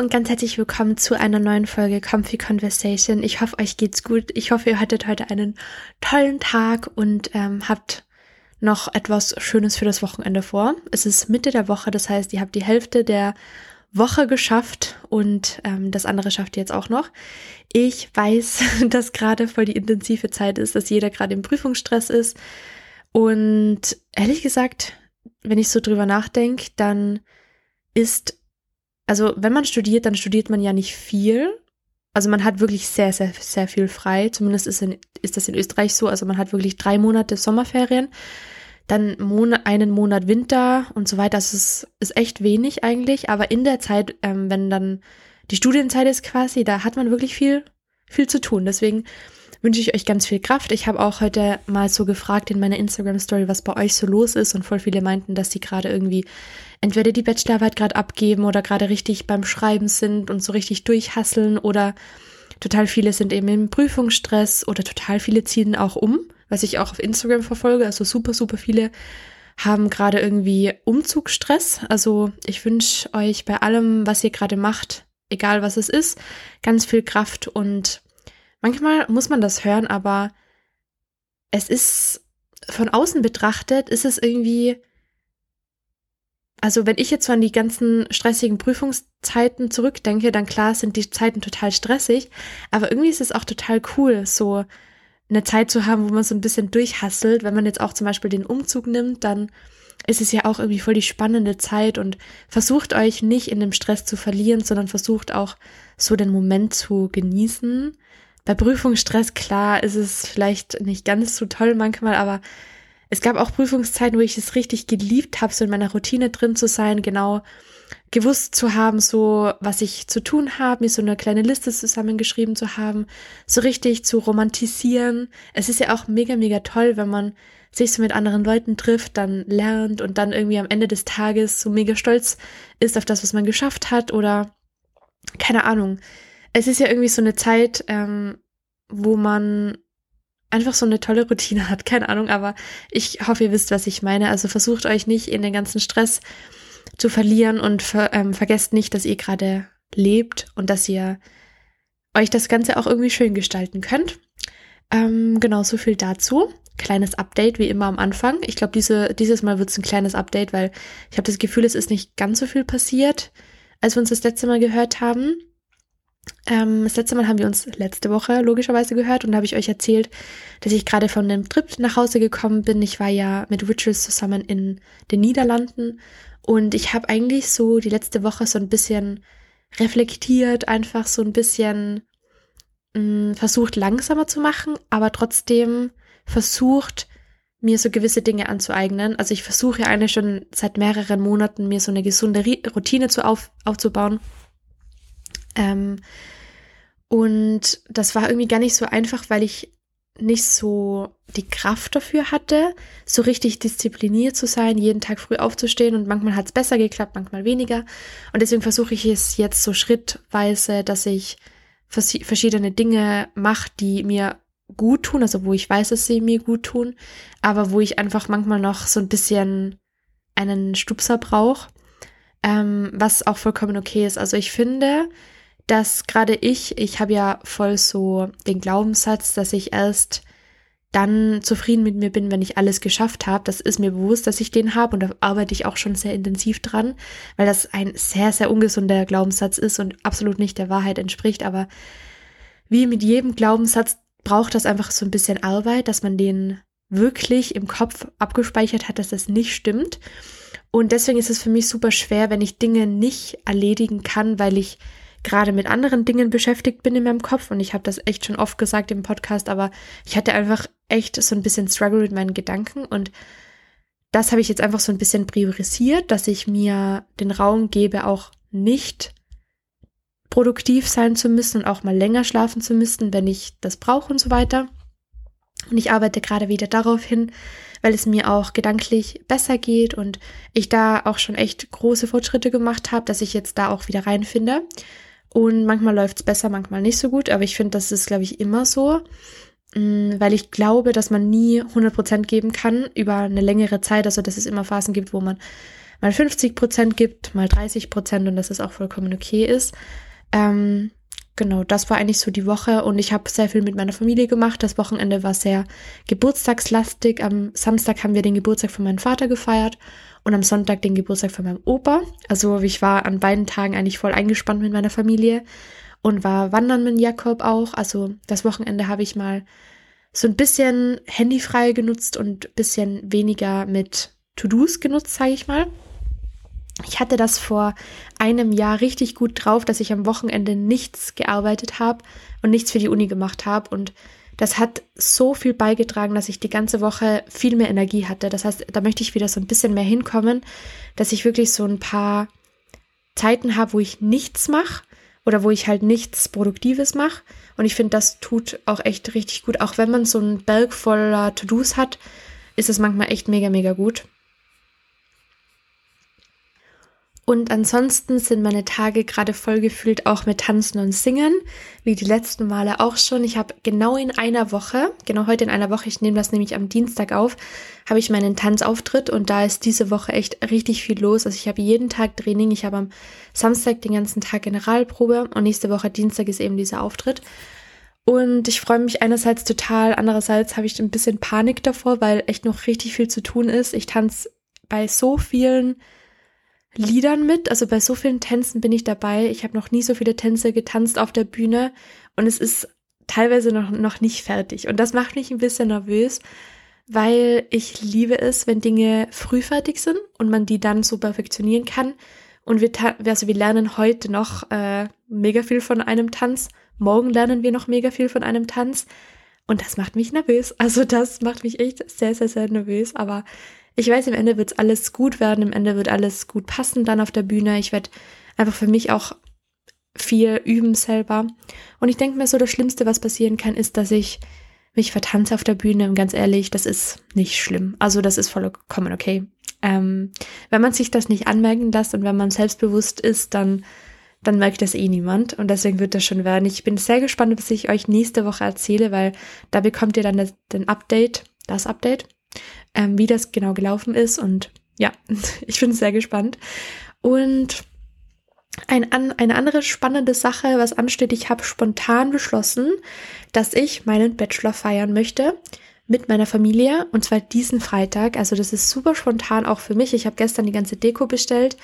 und ganz herzlich willkommen zu einer neuen Folge Comfy Conversation. Ich hoffe, euch geht's gut. Ich hoffe, ihr hattet heute einen tollen Tag und ähm, habt noch etwas Schönes für das Wochenende vor. Es ist Mitte der Woche, das heißt, ihr habt die Hälfte der Woche geschafft und ähm, das andere schafft ihr jetzt auch noch. Ich weiß, dass gerade voll die intensive Zeit ist, dass jeder gerade im Prüfungsstress ist. Und ehrlich gesagt, wenn ich so drüber nachdenke, dann ist also wenn man studiert, dann studiert man ja nicht viel. Also man hat wirklich sehr, sehr, sehr viel frei. Zumindest ist, in, ist das in Österreich so. Also man hat wirklich drei Monate Sommerferien, dann Monat, einen Monat Winter und so weiter. Das ist, ist echt wenig eigentlich. Aber in der Zeit, ähm, wenn dann die Studienzeit ist quasi, da hat man wirklich viel, viel zu tun. Deswegen wünsche ich euch ganz viel Kraft. Ich habe auch heute mal so gefragt in meiner Instagram-Story, was bei euch so los ist. Und voll viele meinten, dass sie gerade irgendwie entweder die Bachelorarbeit gerade abgeben oder gerade richtig beim Schreiben sind und so richtig durchhasseln oder total viele sind eben im Prüfungsstress oder total viele ziehen auch um, was ich auch auf Instagram verfolge. Also super, super viele haben gerade irgendwie Umzugsstress. Also ich wünsche euch bei allem, was ihr gerade macht, egal was es ist, ganz viel Kraft und manchmal muss man das hören, aber es ist von außen betrachtet, ist es irgendwie also wenn ich jetzt so an die ganzen stressigen Prüfungszeiten zurückdenke, dann klar sind die Zeiten total stressig, aber irgendwie ist es auch total cool, so eine Zeit zu haben, wo man so ein bisschen durchhasselt. Wenn man jetzt auch zum Beispiel den Umzug nimmt, dann ist es ja auch irgendwie voll die spannende Zeit und versucht euch nicht in dem Stress zu verlieren, sondern versucht auch so den Moment zu genießen. Bei Prüfungsstress, klar, ist es vielleicht nicht ganz so toll manchmal, aber es gab auch Prüfungszeiten, wo ich es richtig geliebt habe, so in meiner Routine drin zu sein, genau gewusst zu haben, so was ich zu tun habe, mir so eine kleine Liste zusammengeschrieben zu haben, so richtig zu romantisieren. Es ist ja auch mega, mega toll, wenn man sich so mit anderen Leuten trifft, dann lernt und dann irgendwie am Ende des Tages so mega stolz ist auf das, was man geschafft hat oder keine Ahnung. Es ist ja irgendwie so eine Zeit, ähm, wo man einfach so eine tolle Routine hat. Keine Ahnung, aber ich hoffe, ihr wisst, was ich meine. Also versucht euch nicht in den ganzen Stress zu verlieren und ver ähm, vergesst nicht, dass ihr gerade lebt und dass ihr euch das Ganze auch irgendwie schön gestalten könnt. Ähm, genau, so viel dazu. Kleines Update, wie immer am Anfang. Ich glaube, diese, dieses Mal wird es ein kleines Update, weil ich habe das Gefühl, es ist nicht ganz so viel passiert, als wir uns das letzte Mal gehört haben. Ähm, das letzte Mal haben wir uns letzte Woche logischerweise gehört und da habe ich euch erzählt, dass ich gerade von einem Trip nach Hause gekommen bin. Ich war ja mit Rituals zusammen in den Niederlanden und ich habe eigentlich so die letzte Woche so ein bisschen reflektiert, einfach so ein bisschen mh, mm, versucht langsamer zu machen, aber trotzdem versucht mir so gewisse Dinge anzueignen. Also ich versuche ja eigentlich schon seit mehreren Monaten mir so eine gesunde Routine zu auf, aufzubauen ähm, und das war irgendwie gar nicht so einfach, weil ich nicht so die Kraft dafür hatte, so richtig diszipliniert zu sein, jeden Tag früh aufzustehen und manchmal hat es besser geklappt, manchmal weniger. Und deswegen versuche ich es jetzt so schrittweise, dass ich verschiedene Dinge mache, die mir gut tun, also wo ich weiß, dass sie mir gut tun, aber wo ich einfach manchmal noch so ein bisschen einen Stupser brauche, ähm, was auch vollkommen okay ist. Also ich finde, dass gerade ich, ich habe ja voll so den Glaubenssatz, dass ich erst dann zufrieden mit mir bin, wenn ich alles geschafft habe. Das ist mir bewusst, dass ich den habe und da arbeite ich auch schon sehr intensiv dran, weil das ein sehr, sehr ungesunder Glaubenssatz ist und absolut nicht der Wahrheit entspricht. Aber wie mit jedem Glaubenssatz braucht das einfach so ein bisschen Arbeit, dass man den wirklich im Kopf abgespeichert hat, dass das nicht stimmt. Und deswegen ist es für mich super schwer, wenn ich Dinge nicht erledigen kann, weil ich gerade mit anderen Dingen beschäftigt bin in meinem Kopf und ich habe das echt schon oft gesagt im Podcast, aber ich hatte einfach echt so ein bisschen Struggle mit meinen Gedanken und das habe ich jetzt einfach so ein bisschen priorisiert, dass ich mir den Raum gebe, auch nicht produktiv sein zu müssen und auch mal länger schlafen zu müssen, wenn ich das brauche und so weiter. Und ich arbeite gerade wieder darauf hin, weil es mir auch gedanklich besser geht und ich da auch schon echt große Fortschritte gemacht habe, dass ich jetzt da auch wieder reinfinde. Und manchmal läuft es besser, manchmal nicht so gut. Aber ich finde, das ist, glaube ich, immer so. Mm, weil ich glaube, dass man nie 100% geben kann über eine längere Zeit. Also, dass es immer Phasen gibt, wo man mal 50 Prozent gibt, mal 30 Prozent und dass es auch vollkommen okay ist. Ähm, genau, das war eigentlich so die Woche und ich habe sehr viel mit meiner Familie gemacht. Das Wochenende war sehr geburtstagslastig. Am Samstag haben wir den Geburtstag von meinem Vater gefeiert und am Sonntag den Geburtstag von meinem Opa. Also ich war an beiden Tagen eigentlich voll eingespannt mit meiner Familie und war wandern mit Jakob auch. Also das Wochenende habe ich mal so ein bisschen handyfrei genutzt und ein bisschen weniger mit To-Dos genutzt, sage ich mal. Ich hatte das vor einem Jahr richtig gut drauf, dass ich am Wochenende nichts gearbeitet habe und nichts für die Uni gemacht habe. Und das hat so viel beigetragen, dass ich die ganze Woche viel mehr Energie hatte. Das heißt, da möchte ich wieder so ein bisschen mehr hinkommen, dass ich wirklich so ein paar Zeiten habe, wo ich nichts mache oder wo ich halt nichts Produktives mache. Und ich finde, das tut auch echt richtig gut. Auch wenn man so einen Berg voller To-Dos hat, ist es manchmal echt mega, mega gut. Und ansonsten sind meine Tage gerade voll gefüllt auch mit Tanzen und Singen, wie die letzten Male auch schon. Ich habe genau in einer Woche, genau heute in einer Woche, ich nehme das nämlich am Dienstag auf, habe ich meinen Tanzauftritt und da ist diese Woche echt richtig viel los. Also ich habe jeden Tag Training, ich habe am Samstag den ganzen Tag Generalprobe und nächste Woche Dienstag ist eben dieser Auftritt. Und ich freue mich einerseits total, andererseits habe ich ein bisschen Panik davor, weil echt noch richtig viel zu tun ist. Ich tanze bei so vielen Liedern mit. Also bei so vielen Tänzen bin ich dabei. Ich habe noch nie so viele Tänze getanzt auf der Bühne und es ist teilweise noch, noch nicht fertig. Und das macht mich ein bisschen nervös, weil ich liebe es, wenn Dinge früh fertig sind und man die dann so perfektionieren kann. Und wir, also wir lernen heute noch äh, mega viel von einem Tanz. Morgen lernen wir noch mega viel von einem Tanz. Und das macht mich nervös. Also das macht mich echt sehr, sehr, sehr nervös. Aber ich weiß, im Ende wird alles gut werden, im Ende wird alles gut passen dann auf der Bühne. Ich werde einfach für mich auch viel üben selber. Und ich denke mir so, das Schlimmste, was passieren kann, ist, dass ich mich vertanze auf der Bühne. Und ganz ehrlich, das ist nicht schlimm. Also das ist vollkommen okay. Ähm, wenn man sich das nicht anmerken lässt und wenn man selbstbewusst ist, dann, dann merkt das eh niemand. Und deswegen wird das schon werden. Ich bin sehr gespannt, was ich euch nächste Woche erzähle, weil da bekommt ihr dann das, den Update, das Update ähm, wie das genau gelaufen ist. Und ja, ich bin sehr gespannt. Und ein, an, eine andere spannende Sache, was ansteht, ich habe spontan beschlossen, dass ich meinen Bachelor feiern möchte mit meiner Familie und zwar diesen Freitag. Also das ist super spontan auch für mich. Ich habe gestern die ganze Deko bestellt.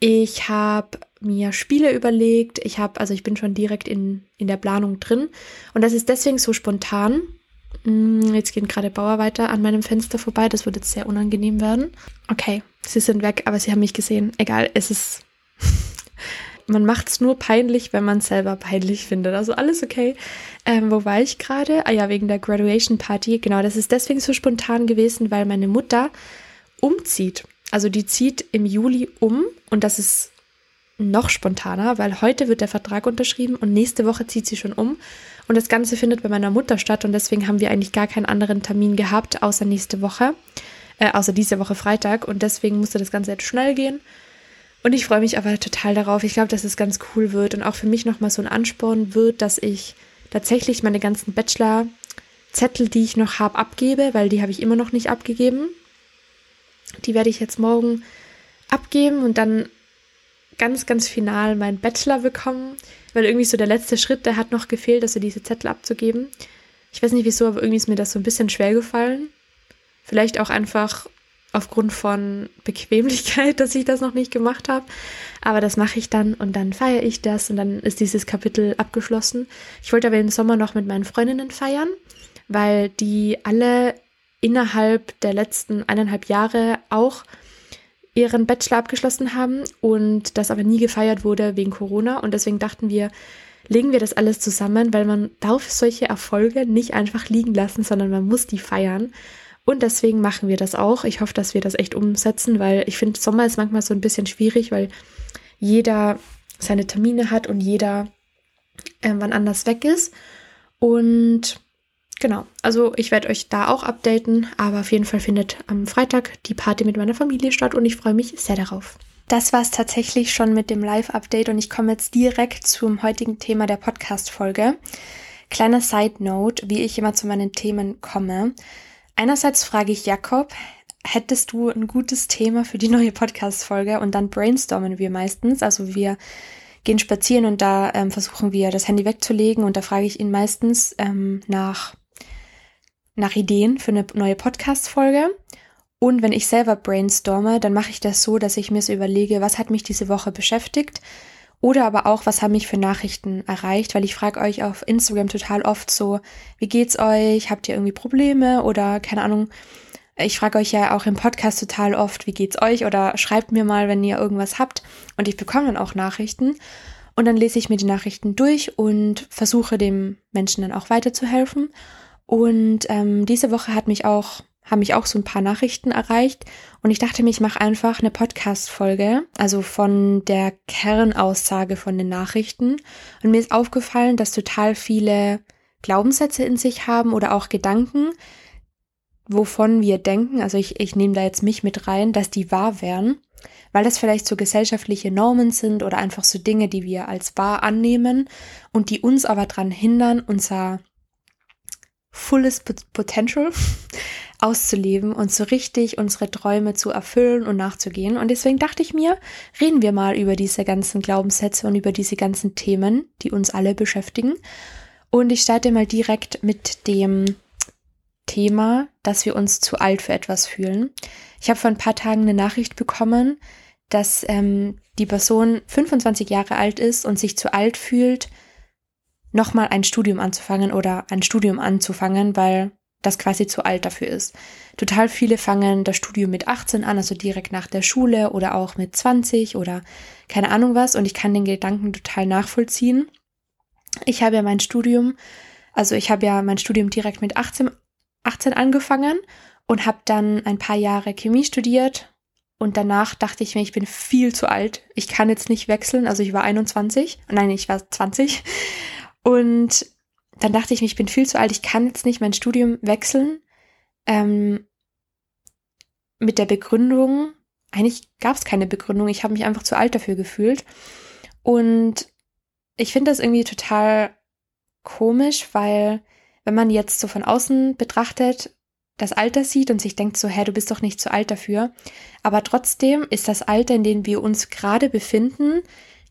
Ich habe mir Spiele überlegt. Ich habe, also ich bin schon direkt in, in der Planung drin. Und das ist deswegen so spontan, jetzt gehen gerade Bauarbeiter an meinem Fenster vorbei. Das wird jetzt sehr unangenehm werden. Okay, sie sind weg, aber sie haben mich gesehen. Egal, es ist. man macht es nur peinlich, wenn man es selber peinlich findet. Also alles okay. Ähm, wo war ich gerade? Ah ja, wegen der Graduation Party. Genau, das ist deswegen so spontan gewesen, weil meine Mutter umzieht. Also die zieht im Juli um und das ist noch spontaner, weil heute wird der Vertrag unterschrieben und nächste Woche zieht sie schon um. Und das Ganze findet bei meiner Mutter statt und deswegen haben wir eigentlich gar keinen anderen Termin gehabt, außer nächste Woche, äh, außer diese Woche Freitag. Und deswegen musste das Ganze jetzt schnell gehen. Und ich freue mich aber total darauf. Ich glaube, dass es ganz cool wird und auch für mich nochmal so ein Ansporn wird, dass ich tatsächlich meine ganzen Bachelor-Zettel, die ich noch habe, abgebe, weil die habe ich immer noch nicht abgegeben. Die werde ich jetzt morgen abgeben und dann ganz, ganz final meinen Bachelor bekommen, weil irgendwie so der letzte Schritt, der hat noch gefehlt, also diese Zettel abzugeben. Ich weiß nicht wieso, aber irgendwie ist mir das so ein bisschen schwer gefallen. Vielleicht auch einfach aufgrund von Bequemlichkeit, dass ich das noch nicht gemacht habe. Aber das mache ich dann und dann feiere ich das und dann ist dieses Kapitel abgeschlossen. Ich wollte aber im Sommer noch mit meinen Freundinnen feiern, weil die alle innerhalb der letzten eineinhalb Jahre auch ihren Bachelor abgeschlossen haben und das aber nie gefeiert wurde wegen Corona. Und deswegen dachten wir, legen wir das alles zusammen, weil man darf solche Erfolge nicht einfach liegen lassen, sondern man muss die feiern. Und deswegen machen wir das auch. Ich hoffe, dass wir das echt umsetzen, weil ich finde, Sommer ist manchmal so ein bisschen schwierig, weil jeder seine Termine hat und jeder äh, wann anders weg ist. Und Genau, also ich werde euch da auch updaten, aber auf jeden Fall findet am Freitag die Party mit meiner Familie statt und ich freue mich sehr darauf. Das war es tatsächlich schon mit dem Live-Update und ich komme jetzt direkt zum heutigen Thema der Podcast-Folge. Kleiner Side-Note, wie ich immer zu meinen Themen komme. Einerseits frage ich Jakob, hättest du ein gutes Thema für die neue Podcast-Folge und dann brainstormen wir meistens. Also wir gehen spazieren und da ähm, versuchen wir das Handy wegzulegen und da frage ich ihn meistens ähm, nach, nach Ideen für eine neue Podcast-Folge. Und wenn ich selber brainstorme, dann mache ich das so, dass ich mir so überlege, was hat mich diese Woche beschäftigt oder aber auch, was haben mich für Nachrichten erreicht, weil ich frage euch auf Instagram total oft so, wie geht's euch? Habt ihr irgendwie Probleme oder keine Ahnung, ich frage euch ja auch im Podcast total oft, wie geht's euch oder schreibt mir mal, wenn ihr irgendwas habt. Und ich bekomme dann auch Nachrichten. Und dann lese ich mir die Nachrichten durch und versuche dem Menschen dann auch weiterzuhelfen. Und ähm, diese Woche hat mich auch, haben mich auch so ein paar Nachrichten erreicht. Und ich dachte mir, ich mache einfach eine Podcast-Folge, also von der Kernaussage von den Nachrichten. Und mir ist aufgefallen, dass total viele Glaubenssätze in sich haben oder auch Gedanken, wovon wir denken, also ich, ich nehme da jetzt mich mit rein, dass die wahr wären, weil das vielleicht so gesellschaftliche Normen sind oder einfach so Dinge, die wir als wahr annehmen und die uns aber daran hindern, unser fulles Potential auszuleben und so richtig unsere Träume zu erfüllen und nachzugehen. Und deswegen dachte ich mir, reden wir mal über diese ganzen Glaubenssätze und über diese ganzen Themen, die uns alle beschäftigen. Und ich starte mal direkt mit dem Thema, dass wir uns zu alt für etwas fühlen. Ich habe vor ein paar Tagen eine Nachricht bekommen, dass ähm, die Person 25 Jahre alt ist und sich zu alt fühlt, nochmal ein Studium anzufangen oder ein Studium anzufangen, weil das quasi zu alt dafür ist. Total viele fangen das Studium mit 18 an, also direkt nach der Schule oder auch mit 20 oder keine Ahnung was und ich kann den Gedanken total nachvollziehen. Ich habe ja mein Studium, also ich habe ja mein Studium direkt mit 18 18 angefangen und habe dann ein paar Jahre Chemie studiert. Und danach dachte ich mir, ich bin viel zu alt. Ich kann jetzt nicht wechseln. Also ich war 21. Nein, ich war 20. Und dann dachte ich mir, ich bin viel zu alt. Ich kann jetzt nicht mein Studium wechseln. Ähm, mit der Begründung, eigentlich gab es keine Begründung. Ich habe mich einfach zu alt dafür gefühlt. Und ich finde das irgendwie total komisch, weil wenn man jetzt so von außen betrachtet, das Alter sieht und sich denkt so, hä, du bist doch nicht zu alt dafür. Aber trotzdem ist das Alter, in dem wir uns gerade befinden,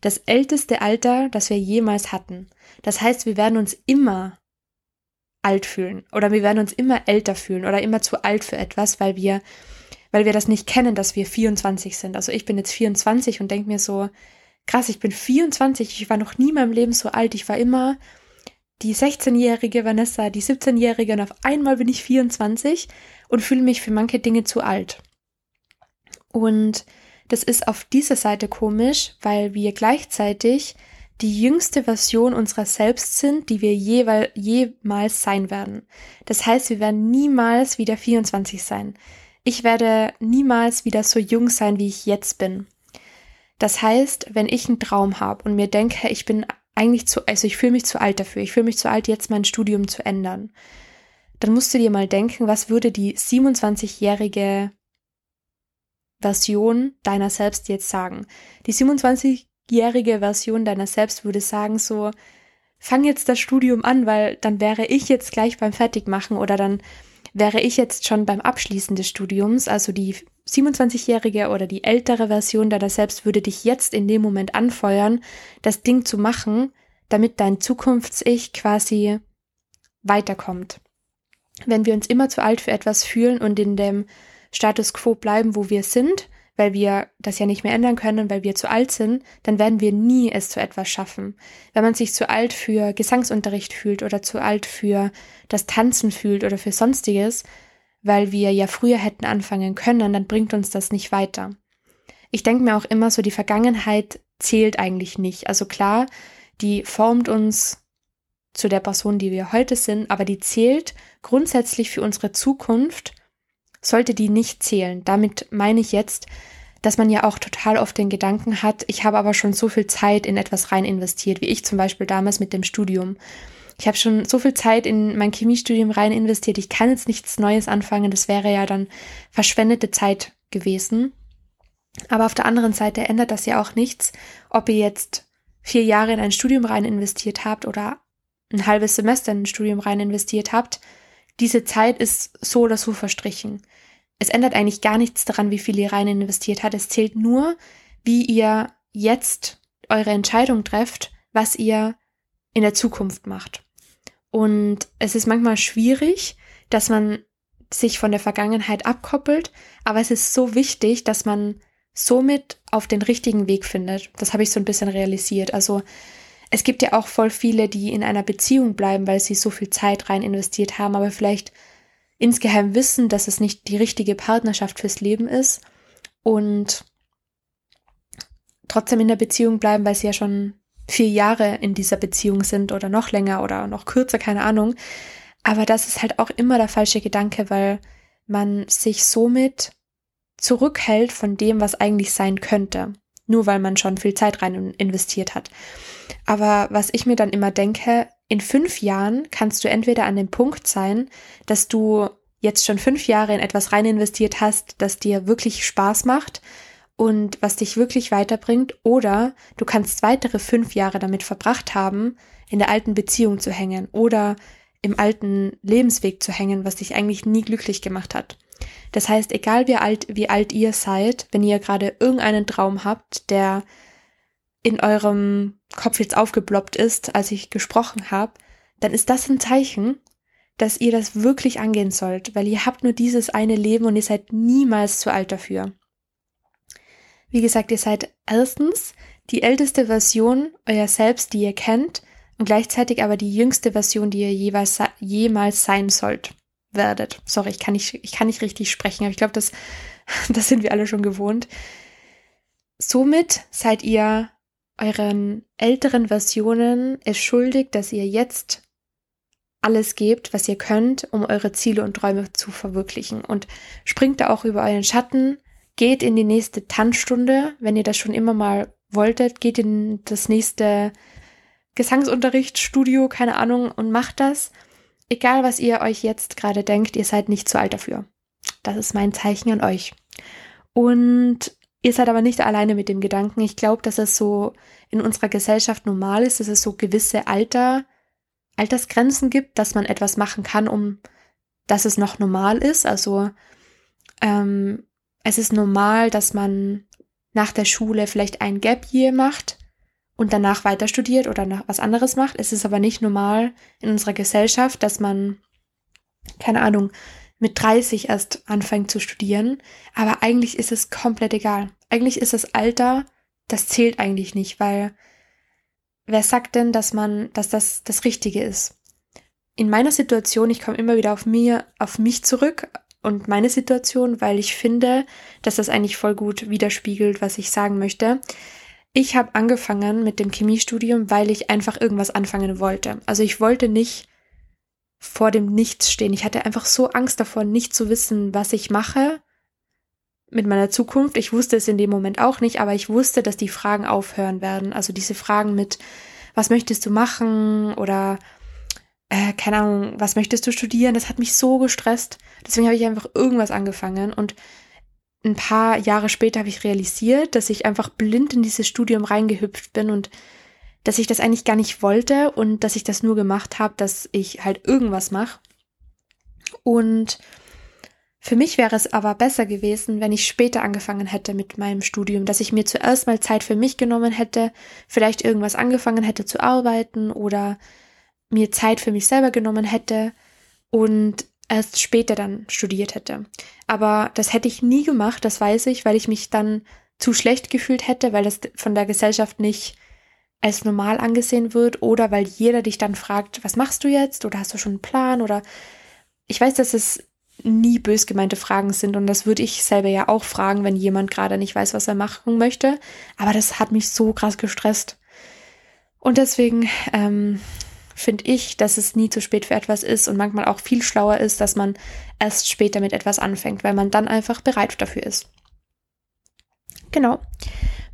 das älteste Alter, das wir jemals hatten. Das heißt, wir werden uns immer alt fühlen oder wir werden uns immer älter fühlen oder immer zu alt für etwas, weil wir, weil wir das nicht kennen, dass wir 24 sind. Also ich bin jetzt 24 und denke mir so, krass, ich bin 24, ich war noch nie in meinem Leben so alt, ich war immer die 16-jährige Vanessa, die 17-jährige und auf einmal bin ich 24 und fühle mich für manche Dinge zu alt. Und das ist auf dieser Seite komisch, weil wir gleichzeitig die jüngste Version unserer selbst sind, die wir jeweil, jemals sein werden. Das heißt, wir werden niemals wieder 24 sein. Ich werde niemals wieder so jung sein, wie ich jetzt bin. Das heißt, wenn ich einen Traum habe und mir denke, ich bin eigentlich zu, also ich fühle mich zu alt dafür. Ich fühle mich zu alt, jetzt mein Studium zu ändern. Dann musst du dir mal denken, was würde die 27-jährige Version deiner selbst jetzt sagen? Die 27-jährige Version deiner selbst würde sagen so, fang jetzt das Studium an, weil dann wäre ich jetzt gleich beim Fertigmachen oder dann wäre ich jetzt schon beim Abschließen des Studiums, also die 27-Jährige oder die ältere Version deiner selbst würde dich jetzt in dem Moment anfeuern, das Ding zu machen, damit dein Zukunfts-Ich quasi weiterkommt. Wenn wir uns immer zu alt für etwas fühlen und in dem Status quo bleiben, wo wir sind, weil wir das ja nicht mehr ändern können, weil wir zu alt sind, dann werden wir nie es zu etwas schaffen. Wenn man sich zu alt für Gesangsunterricht fühlt oder zu alt für das Tanzen fühlt oder für sonstiges, weil wir ja früher hätten anfangen können, dann bringt uns das nicht weiter. Ich denke mir auch immer so, die Vergangenheit zählt eigentlich nicht. Also klar, die formt uns zu der Person, die wir heute sind, aber die zählt grundsätzlich für unsere Zukunft, sollte die nicht zählen. Damit meine ich jetzt, dass man ja auch total oft den Gedanken hat, ich habe aber schon so viel Zeit in etwas rein investiert, wie ich zum Beispiel damals mit dem Studium ich habe schon so viel Zeit in mein Chemiestudium rein investiert, ich kann jetzt nichts Neues anfangen, das wäre ja dann verschwendete Zeit gewesen. Aber auf der anderen Seite ändert das ja auch nichts, ob ihr jetzt vier Jahre in ein Studium rein investiert habt oder ein halbes Semester in ein Studium rein investiert habt. Diese Zeit ist so oder so verstrichen. es ändert eigentlich gar nichts daran, wie viel ihr rein investiert hat. Es zählt nur, wie ihr jetzt eure Entscheidung trefft, was ihr in der Zukunft macht. Und es ist manchmal schwierig, dass man sich von der Vergangenheit abkoppelt, aber es ist so wichtig, dass man somit auf den richtigen Weg findet. Das habe ich so ein bisschen realisiert. Also es gibt ja auch voll viele, die in einer Beziehung bleiben, weil sie so viel Zeit rein investiert haben, aber vielleicht insgeheim wissen, dass es nicht die richtige Partnerschaft fürs Leben ist und trotzdem in der Beziehung bleiben, weil sie ja schon vier Jahre in dieser Beziehung sind oder noch länger oder noch kürzer, keine Ahnung. Aber das ist halt auch immer der falsche Gedanke, weil man sich somit zurückhält von dem, was eigentlich sein könnte. Nur weil man schon viel Zeit rein investiert hat. Aber was ich mir dann immer denke, in fünf Jahren kannst du entweder an dem Punkt sein, dass du jetzt schon fünf Jahre in etwas rein investiert hast, das dir wirklich Spaß macht und was dich wirklich weiterbringt, oder du kannst weitere fünf Jahre damit verbracht haben, in der alten Beziehung zu hängen oder im alten Lebensweg zu hängen, was dich eigentlich nie glücklich gemacht hat. Das heißt, egal wie alt, wie alt ihr seid, wenn ihr gerade irgendeinen Traum habt, der in eurem Kopf jetzt aufgeploppt ist, als ich gesprochen habe, dann ist das ein Zeichen, dass ihr das wirklich angehen sollt, weil ihr habt nur dieses eine Leben und ihr seid niemals zu alt dafür. Wie gesagt, ihr seid erstens die älteste Version euer Selbst, die ihr kennt, und gleichzeitig aber die jüngste Version, die ihr jeweils jemals sein sollt, werdet. Sorry, ich kann nicht, ich kann nicht richtig sprechen, aber ich glaube, das, das sind wir alle schon gewohnt. Somit seid ihr euren älteren Versionen es schuldig, dass ihr jetzt alles gebt, was ihr könnt, um eure Ziele und Träume zu verwirklichen. Und springt da auch über euren Schatten, geht in die nächste Tanzstunde, wenn ihr das schon immer mal wolltet, geht in das nächste Gesangsunterrichtsstudio, keine Ahnung, und macht das. Egal, was ihr euch jetzt gerade denkt, ihr seid nicht zu alt dafür. Das ist mein Zeichen an euch. Und Ihr seid aber nicht alleine mit dem Gedanken. Ich glaube, dass es so in unserer Gesellschaft normal ist, dass es so gewisse Alter, Altersgrenzen gibt, dass man etwas machen kann, um dass es noch normal ist. Also ähm, es ist normal, dass man nach der Schule vielleicht ein Gap Year macht und danach weiter studiert oder noch was anderes macht. Es ist aber nicht normal in unserer Gesellschaft, dass man, keine Ahnung, mit 30 erst anfängt zu studieren. Aber eigentlich ist es komplett egal. Eigentlich ist das Alter, das zählt eigentlich nicht, weil wer sagt denn, dass man, dass das das Richtige ist? In meiner Situation, ich komme immer wieder auf mir, auf mich zurück und meine Situation, weil ich finde, dass das eigentlich voll gut widerspiegelt, was ich sagen möchte. Ich habe angefangen mit dem Chemiestudium, weil ich einfach irgendwas anfangen wollte. Also ich wollte nicht vor dem Nichts stehen. Ich hatte einfach so Angst davor, nicht zu wissen, was ich mache mit meiner Zukunft. Ich wusste es in dem Moment auch nicht, aber ich wusste, dass die Fragen aufhören werden. Also diese Fragen mit, was möchtest du machen oder äh, keine Ahnung, was möchtest du studieren? Das hat mich so gestresst. Deswegen habe ich einfach irgendwas angefangen und ein paar Jahre später habe ich realisiert, dass ich einfach blind in dieses Studium reingehüpft bin und dass ich das eigentlich gar nicht wollte und dass ich das nur gemacht habe, dass ich halt irgendwas mache. Und für mich wäre es aber besser gewesen, wenn ich später angefangen hätte mit meinem Studium, dass ich mir zuerst mal Zeit für mich genommen hätte, vielleicht irgendwas angefangen hätte zu arbeiten oder mir Zeit für mich selber genommen hätte und erst später dann studiert hätte. Aber das hätte ich nie gemacht, das weiß ich, weil ich mich dann zu schlecht gefühlt hätte, weil das von der Gesellschaft nicht als normal angesehen wird oder weil jeder dich dann fragt, was machst du jetzt oder hast du schon einen Plan oder ich weiß, dass es nie bös gemeinte Fragen sind und das würde ich selber ja auch fragen, wenn jemand gerade nicht weiß, was er machen möchte. Aber das hat mich so krass gestresst. Und deswegen ähm, finde ich, dass es nie zu spät für etwas ist und manchmal auch viel schlauer ist, dass man erst später mit etwas anfängt, weil man dann einfach bereit dafür ist. Genau.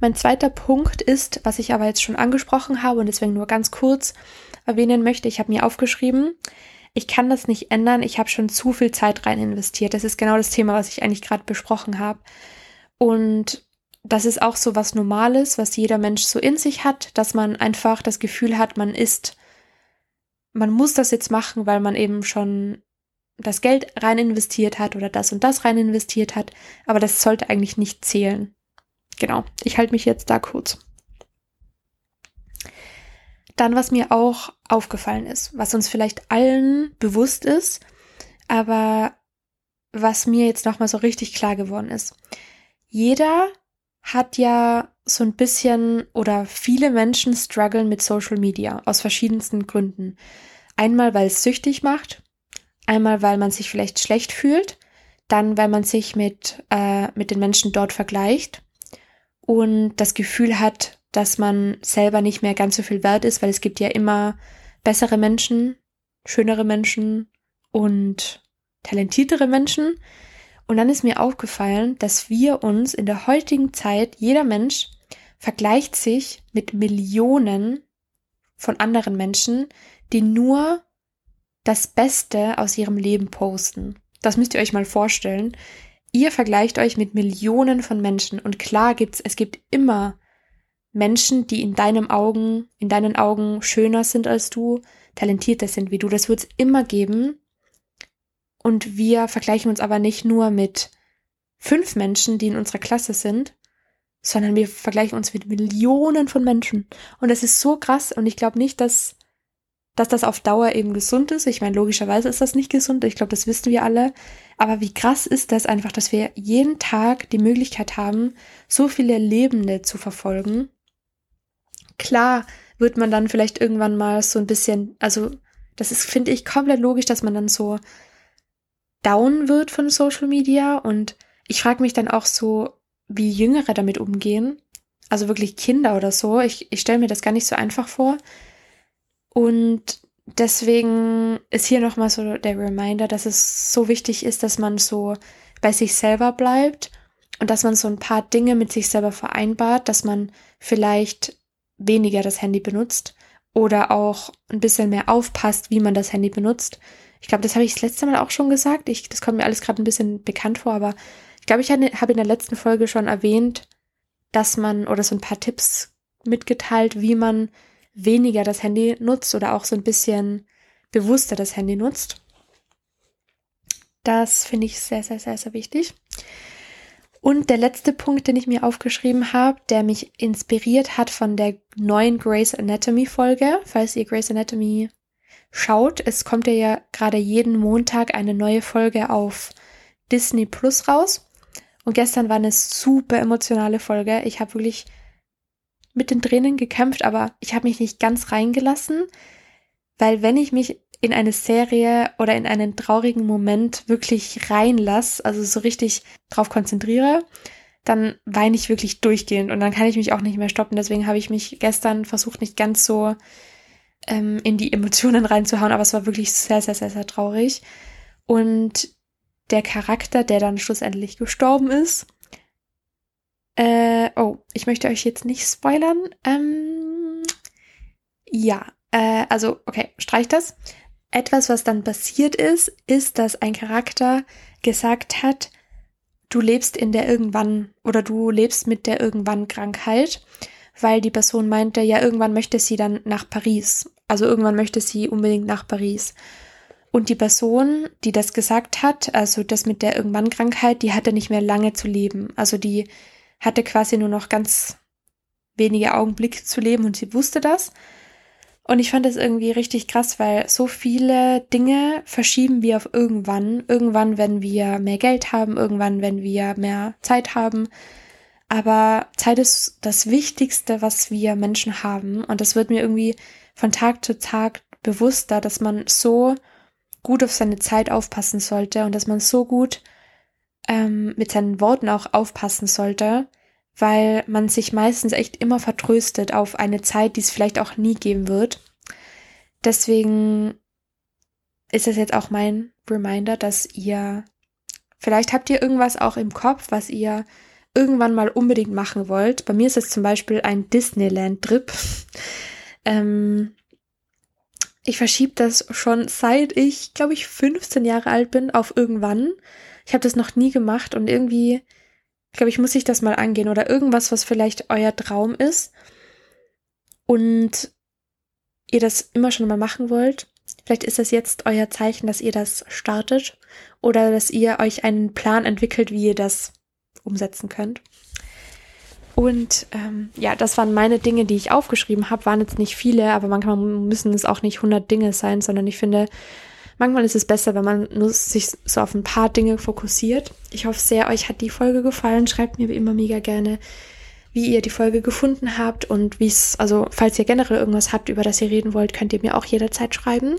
Mein zweiter Punkt ist, was ich aber jetzt schon angesprochen habe und deswegen nur ganz kurz erwähnen möchte, ich habe mir aufgeschrieben, ich kann das nicht ändern, ich habe schon zu viel Zeit rein investiert. Das ist genau das Thema, was ich eigentlich gerade besprochen habe. Und das ist auch so was Normales, was jeder Mensch so in sich hat, dass man einfach das Gefühl hat, man ist, man muss das jetzt machen, weil man eben schon das Geld rein investiert hat oder das und das rein investiert hat, aber das sollte eigentlich nicht zählen. Genau, ich halte mich jetzt da kurz. Dann, was mir auch aufgefallen ist, was uns vielleicht allen bewusst ist, aber was mir jetzt nochmal so richtig klar geworden ist. Jeder hat ja so ein bisschen oder viele Menschen strugglen mit Social Media aus verschiedensten Gründen. Einmal, weil es süchtig macht, einmal, weil man sich vielleicht schlecht fühlt, dann, weil man sich mit, äh, mit den Menschen dort vergleicht und das Gefühl hat, dass man selber nicht mehr ganz so viel wert ist, weil es gibt ja immer bessere Menschen, schönere Menschen und talentiertere Menschen. Und dann ist mir aufgefallen, dass wir uns in der heutigen Zeit, jeder Mensch vergleicht sich mit Millionen von anderen Menschen, die nur das Beste aus ihrem Leben posten. Das müsst ihr euch mal vorstellen. Ihr vergleicht euch mit Millionen von Menschen und klar gibt's, es gibt immer Menschen, die in deinem Augen, in deinen Augen schöner sind als du, talentierter sind wie du. Das wird's immer geben. Und wir vergleichen uns aber nicht nur mit fünf Menschen, die in unserer Klasse sind, sondern wir vergleichen uns mit Millionen von Menschen. Und das ist so krass und ich glaube nicht, dass, dass das auf Dauer eben gesund ist. Ich meine, logischerweise ist das nicht gesund. Ich glaube, das wissen wir alle. Aber wie krass ist das einfach, dass wir jeden Tag die Möglichkeit haben, so viele Lebende zu verfolgen. Klar wird man dann vielleicht irgendwann mal so ein bisschen, also das ist, finde ich, komplett logisch, dass man dann so down wird von Social Media und ich frage mich dann auch so, wie Jüngere damit umgehen. Also wirklich Kinder oder so. Ich, ich stelle mir das gar nicht so einfach vor. Und deswegen ist hier nochmal so der Reminder, dass es so wichtig ist, dass man so bei sich selber bleibt und dass man so ein paar Dinge mit sich selber vereinbart, dass man vielleicht weniger das Handy benutzt oder auch ein bisschen mehr aufpasst, wie man das Handy benutzt. Ich glaube, das habe ich das letzte Mal auch schon gesagt. Ich, das kommt mir alles gerade ein bisschen bekannt vor, aber ich glaube, ich habe in der letzten Folge schon erwähnt, dass man oder so ein paar Tipps mitgeteilt, wie man weniger das Handy nutzt oder auch so ein bisschen bewusster das Handy nutzt. Das finde ich sehr, sehr, sehr, sehr wichtig. Und der letzte Punkt, den ich mir aufgeschrieben habe, der mich inspiriert hat von der neuen Grey's Anatomy Folge, falls ihr Grey's Anatomy schaut. Es kommt ja gerade jeden Montag eine neue Folge auf Disney Plus raus. Und gestern war eine super emotionale Folge. Ich habe wirklich mit den Tränen gekämpft, aber ich habe mich nicht ganz reingelassen, weil wenn ich mich in eine Serie oder in einen traurigen Moment wirklich reinlasse, also so richtig drauf konzentriere, dann weine ich wirklich durchgehend und dann kann ich mich auch nicht mehr stoppen. Deswegen habe ich mich gestern versucht, nicht ganz so ähm, in die Emotionen reinzuhauen, aber es war wirklich sehr, sehr, sehr, sehr traurig. Und der Charakter, der dann schlussendlich gestorben ist, äh, oh, ich möchte euch jetzt nicht spoilern. Ähm, ja, äh, also, okay, streich das. Etwas, was dann passiert ist, ist, dass ein Charakter gesagt hat, du lebst in der irgendwann oder du lebst mit der irgendwann Krankheit weil die Person meinte, ja, irgendwann möchte sie dann nach Paris. Also irgendwann möchte sie unbedingt nach Paris. Und die Person, die das gesagt hat, also das mit der irgendwann Krankheit, die hatte nicht mehr lange zu leben. Also die hatte quasi nur noch ganz wenige Augenblicke zu leben und sie wusste das. Und ich fand das irgendwie richtig krass, weil so viele Dinge verschieben wir auf irgendwann. Irgendwann, wenn wir mehr Geld haben, irgendwann, wenn wir mehr Zeit haben. Aber Zeit ist das Wichtigste, was wir Menschen haben. Und das wird mir irgendwie von Tag zu Tag bewusster, dass man so gut auf seine Zeit aufpassen sollte und dass man so gut ähm, mit seinen Worten auch aufpassen sollte, weil man sich meistens echt immer vertröstet auf eine Zeit, die es vielleicht auch nie geben wird. Deswegen ist es jetzt auch mein Reminder, dass ihr, vielleicht habt ihr irgendwas auch im Kopf, was ihr irgendwann mal unbedingt machen wollt. Bei mir ist es zum Beispiel ein Disneyland-Trip. ähm, ich verschiebe das schon seit ich, glaube ich, 15 Jahre alt bin auf irgendwann. Ich habe das noch nie gemacht und irgendwie, glaube ich, muss ich das mal angehen oder irgendwas, was vielleicht euer Traum ist und ihr das immer schon mal machen wollt. Vielleicht ist das jetzt euer Zeichen, dass ihr das startet oder dass ihr euch einen Plan entwickelt, wie ihr das umsetzen könnt. Und ähm, ja, das waren meine Dinge, die ich aufgeschrieben habe. Waren jetzt nicht viele, aber manchmal müssen es auch nicht 100 Dinge sein, sondern ich finde, manchmal ist es besser, wenn man nur sich so auf ein paar Dinge fokussiert. Ich hoffe sehr, euch hat die Folge gefallen. Schreibt mir wie immer mega gerne, wie ihr die Folge gefunden habt und wie es, also falls ihr generell irgendwas habt, über das ihr reden wollt, könnt ihr mir auch jederzeit schreiben.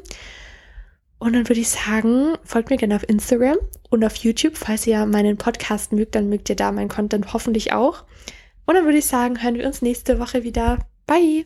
Und dann würde ich sagen, folgt mir gerne auf Instagram und auf YouTube. Falls ihr meinen Podcast mögt, dann mögt ihr da meinen Content hoffentlich auch. Und dann würde ich sagen, hören wir uns nächste Woche wieder. Bye!